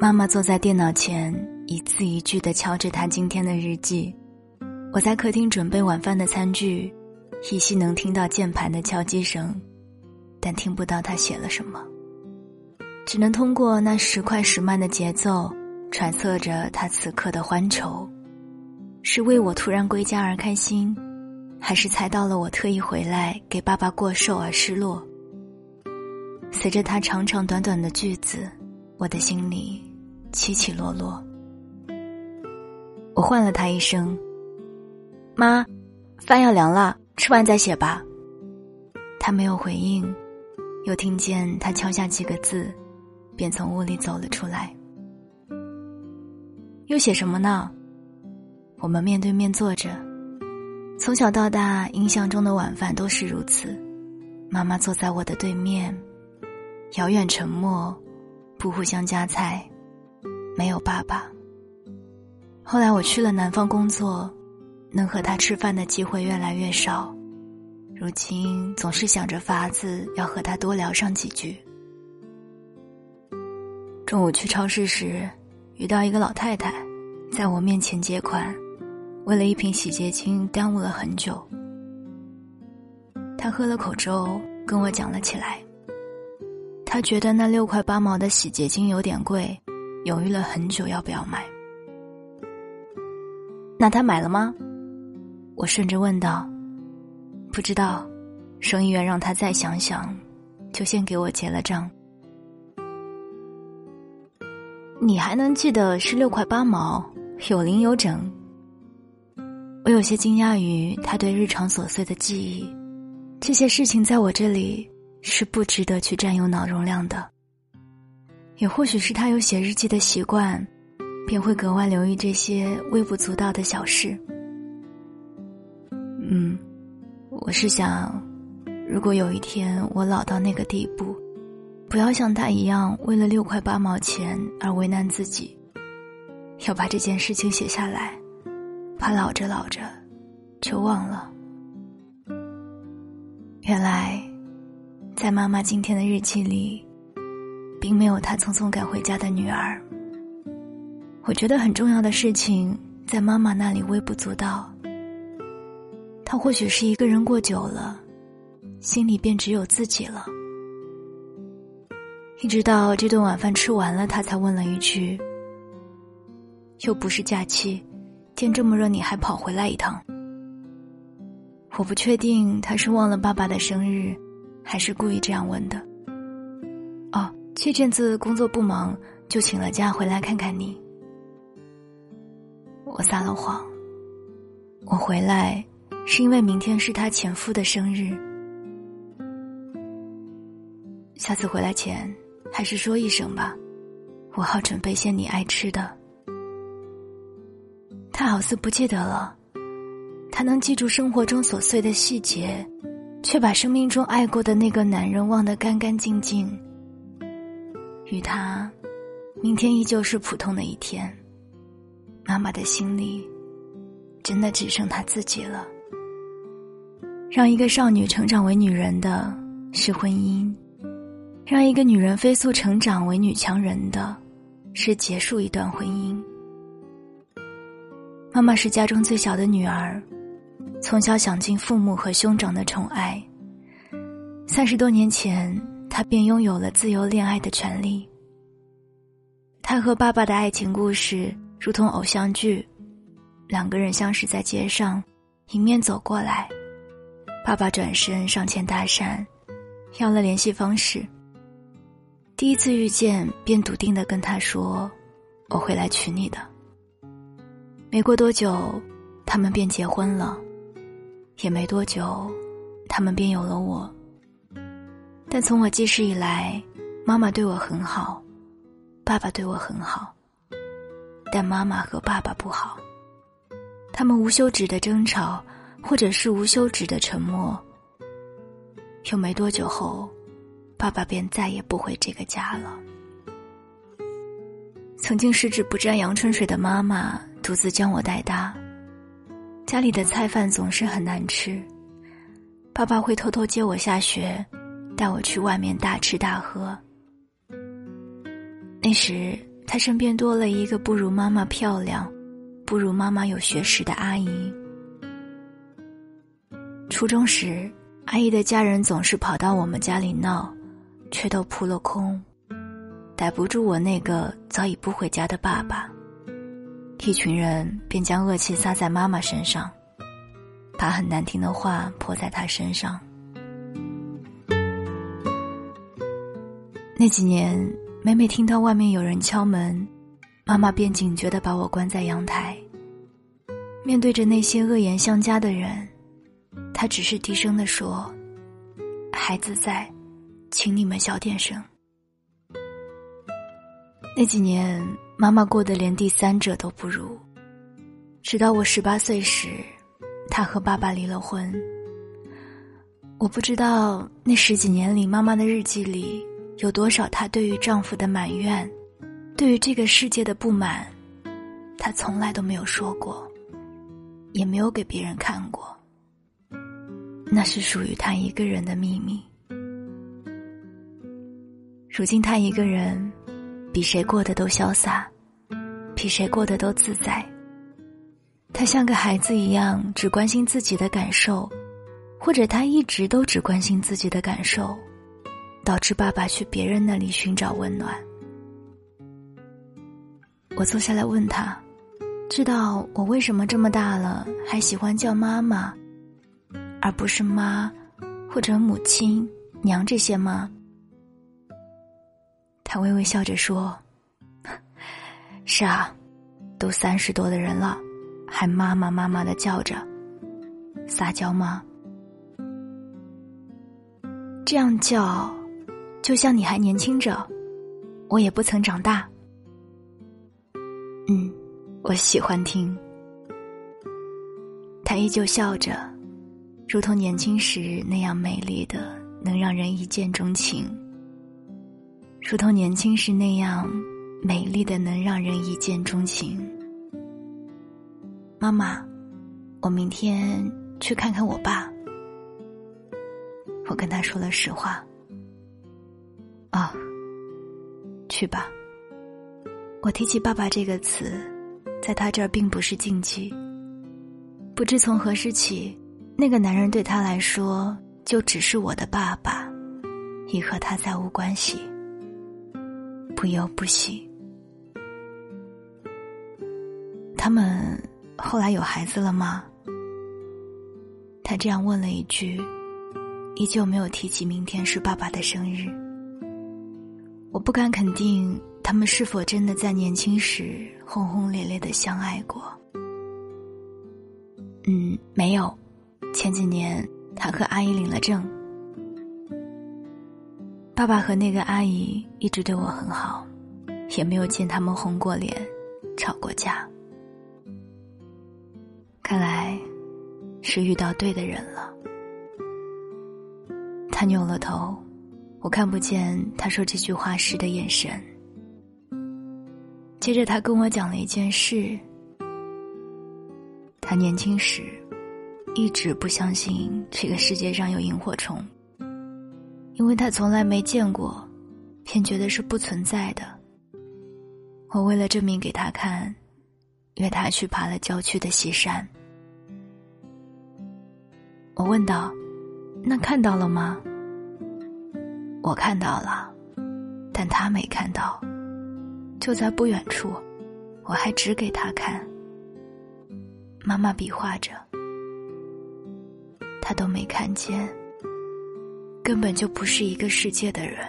妈妈坐在电脑前，一字一句的敲着她今天的日记。我在客厅准备晚饭的餐具，依稀能听到键盘的敲击声，但听不到她写了什么。只能通过那时快时慢的节奏，揣测着她此刻的欢愁：是为我突然归家而开心，还是猜到了我特意回来给爸爸过寿而失落？随着他长长短短的句子，我的心里起起落落。我唤了他一声：“妈，饭要凉了，吃完再写吧。”他没有回应，又听见他敲下几个字，便从屋里走了出来。又写什么呢？我们面对面坐着，从小到大，印象中的晚饭都是如此。妈妈坐在我的对面。遥远沉默，不互相夹菜，没有爸爸。后来我去了南方工作，能和他吃饭的机会越来越少。如今总是想着法子要和他多聊上几句。中午去超市时，遇到一个老太太，在我面前结款，为了一瓶洗洁精耽误了很久。她喝了口粥，跟我讲了起来。她觉得那六块八毛的洗洁精有点贵，犹豫了很久要不要买。那他买了吗？我顺着问道。不知道，收银员让他再想想，就先给我结了账。你还能记得是六块八毛，有零有整。我有些惊讶于他对日常琐碎的记忆，这些事情在我这里。是不值得去占用脑容量的，也或许是他有写日记的习惯，便会格外留意这些微不足道的小事。嗯，我是想，如果有一天我老到那个地步，不要像他一样为了六块八毛钱而为难自己，要把这件事情写下来，怕老着老着就忘了。原来。在妈妈今天的日记里，并没有他匆匆赶回家的女儿。我觉得很重要的事情，在妈妈那里微不足道。他或许是一个人过久了，心里便只有自己了。一直到这顿晚饭吃完了，他才问了一句：“又不是假期，天这么热，你还跑回来一趟？”我不确定他是忘了爸爸的生日。还是故意这样问的。这阵子工作不忙，就请了假回来看看你。我撒了谎。我回来是因为明天是他前夫的生日。下次回来前还是说一声吧，我好准备些你爱吃的。他好似不记得了，他能记住生活中琐碎的细节。却把生命中爱过的那个男人忘得干干净净。与他，明天依旧是普通的一天。妈妈的心里，真的只剩她自己了。让一个少女成长为女人的是婚姻，让一个女人飞速成长为女强人的，是结束一段婚姻。妈妈是家中最小的女儿。从小享尽父母和兄长的宠爱。三十多年前，他便拥有了自由恋爱的权利。他和爸爸的爱情故事如同偶像剧，两个人相识在街上，迎面走过来，爸爸转身上前搭讪，要了联系方式。第一次遇见，便笃定的跟他说：“我会来娶你的。”没过多久，他们便结婚了。也没多久，他们便有了我。但从我记事以来，妈妈对我很好，爸爸对我很好，但妈妈和爸爸不好。他们无休止的争吵，或者是无休止的沉默。又没多久后，爸爸便再也不回这个家了。曾经十指不沾阳春水的妈妈，独自将我带大。家里的菜饭总是很难吃，爸爸会偷偷接我下学，带我去外面大吃大喝。那时他身边多了一个不如妈妈漂亮、不如妈妈有学识的阿姨。初中时，阿姨的家人总是跑到我们家里闹，却都扑了空，逮不住我那个早已不回家的爸爸。一群人便将恶气撒在妈妈身上，把很难听的话泼在她身上。那几年，每每听到外面有人敲门，妈妈便警觉地把我关在阳台。面对着那些恶言相加的人，她只是低声地说：“孩子在，请你们小点声。”那几年，妈妈过得连第三者都不如。直到我十八岁时，她和爸爸离了婚。我不知道那十几年里，妈妈的日记里有多少她对于丈夫的埋怨，对于这个世界的不满，她从来都没有说过，也没有给别人看过。那是属于她一个人的秘密。如今，她一个人。比谁过得都潇洒，比谁过得都自在。他像个孩子一样，只关心自己的感受，或者他一直都只关心自己的感受，导致爸爸去别人那里寻找温暖。我坐下来问他：“知道我为什么这么大了还喜欢叫妈妈，而不是妈，或者母亲、娘这些吗？”他微微笑着说：“是啊，都三十多的人了，还妈妈妈妈的叫着，撒娇吗？这样叫，就像你还年轻着，我也不曾长大。嗯，我喜欢听。”他依旧笑着，如同年轻时那样美丽的，能让人一见钟情。如同年轻时那样美丽的，能让人一见钟情。妈妈，我明天去看看我爸。我跟他说了实话。啊，去吧。我提起“爸爸”这个词，在他这儿并不是禁忌。不知从何时起，那个男人对他来说就只是我的爸爸，已和他再无关系。不忧不喜。他们后来有孩子了吗？他这样问了一句，依旧没有提起明天是爸爸的生日。我不敢肯定他们是否真的在年轻时轰轰烈烈的相爱过。嗯，没有。前几年他和阿姨领了证。爸爸和那个阿姨一直对我很好，也没有见他们红过脸、吵过架。看来是遇到对的人了。他扭了头，我看不见他说这句话时的眼神。接着他跟我讲了一件事：他年轻时一直不相信这个世界上有萤火虫。因为他从来没见过，便觉得是不存在的。我为了证明给他看，约他去爬了郊区的西山。我问道：“那看到了吗？”我看到了，但他没看到。就在不远处，我还指给他看。妈妈比划着，他都没看见。根本就不是一个世界的人，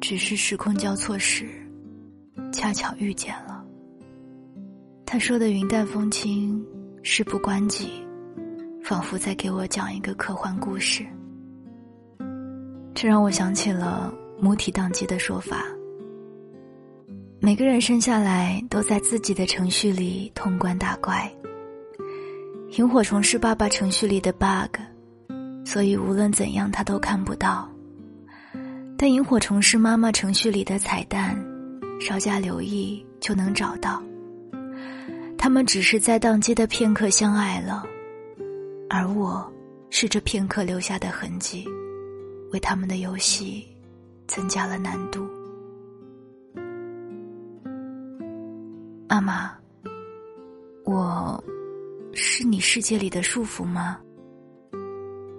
只是时空交错时，恰巧遇见了。他说的云淡风轻，事不关己，仿佛在给我讲一个科幻故事。这让我想起了母体宕机的说法。每个人生下来都在自己的程序里通关打怪。萤火虫是爸爸程序里的 bug。所以无论怎样，他都看不到。但萤火虫是妈妈程序里的彩蛋，稍加留意就能找到。他们只是在宕机的片刻相爱了，而我是这片刻留下的痕迹，为他们的游戏增加了难度。妈妈，我是你世界里的束缚吗？”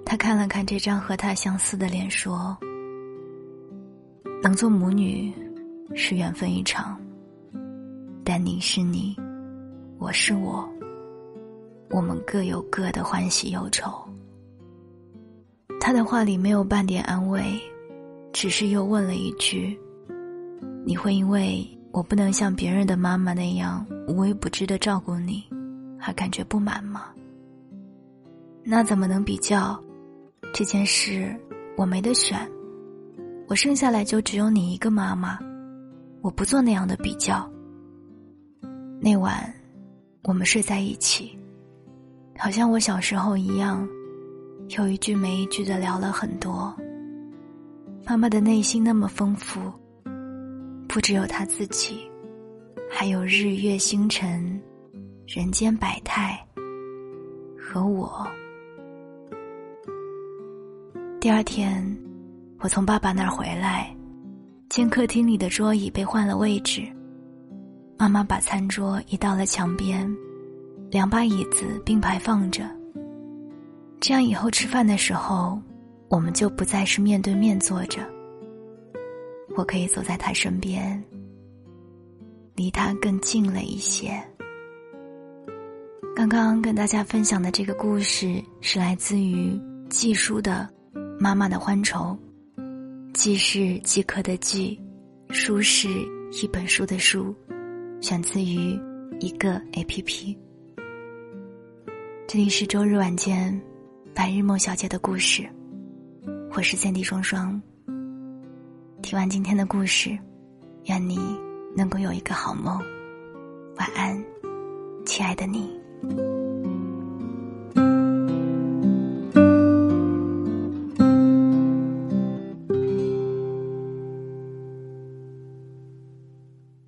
他看了看这张和他相似的脸，说：“能做母女是缘分一场，但你是你，我是我，我们各有各的欢喜忧愁。”他的话里没有半点安慰，只是又问了一句：“你会因为我不能像别人的妈妈那样无微不至的照顾你，还感觉不满吗？”那怎么能比较？这件事我没得选，我生下来就只有你一个妈妈，我不做那样的比较。那晚，我们睡在一起，好像我小时候一样。有一句没一句的聊了很多。妈妈的内心那么丰富，不只有她自己，还有日月星辰、人间百态和我。第二天，我从爸爸那儿回来，见客厅里的桌椅被换了位置，妈妈把餐桌移到了墙边，两把椅子并排放着。这样以后吃饭的时候，我们就不再是面对面坐着。我可以走在他身边，离他更近了一些。刚刚跟大家分享的这个故事是来自于季书的《妈妈的欢愁》，季是饥渴的饥，书是一本书的书，选自于一个 A P P。这里是周日晚间。白日梦小姐的故事，我是三弟双双。听完今天的故事，愿你能够有一个好梦。晚安，亲爱的你。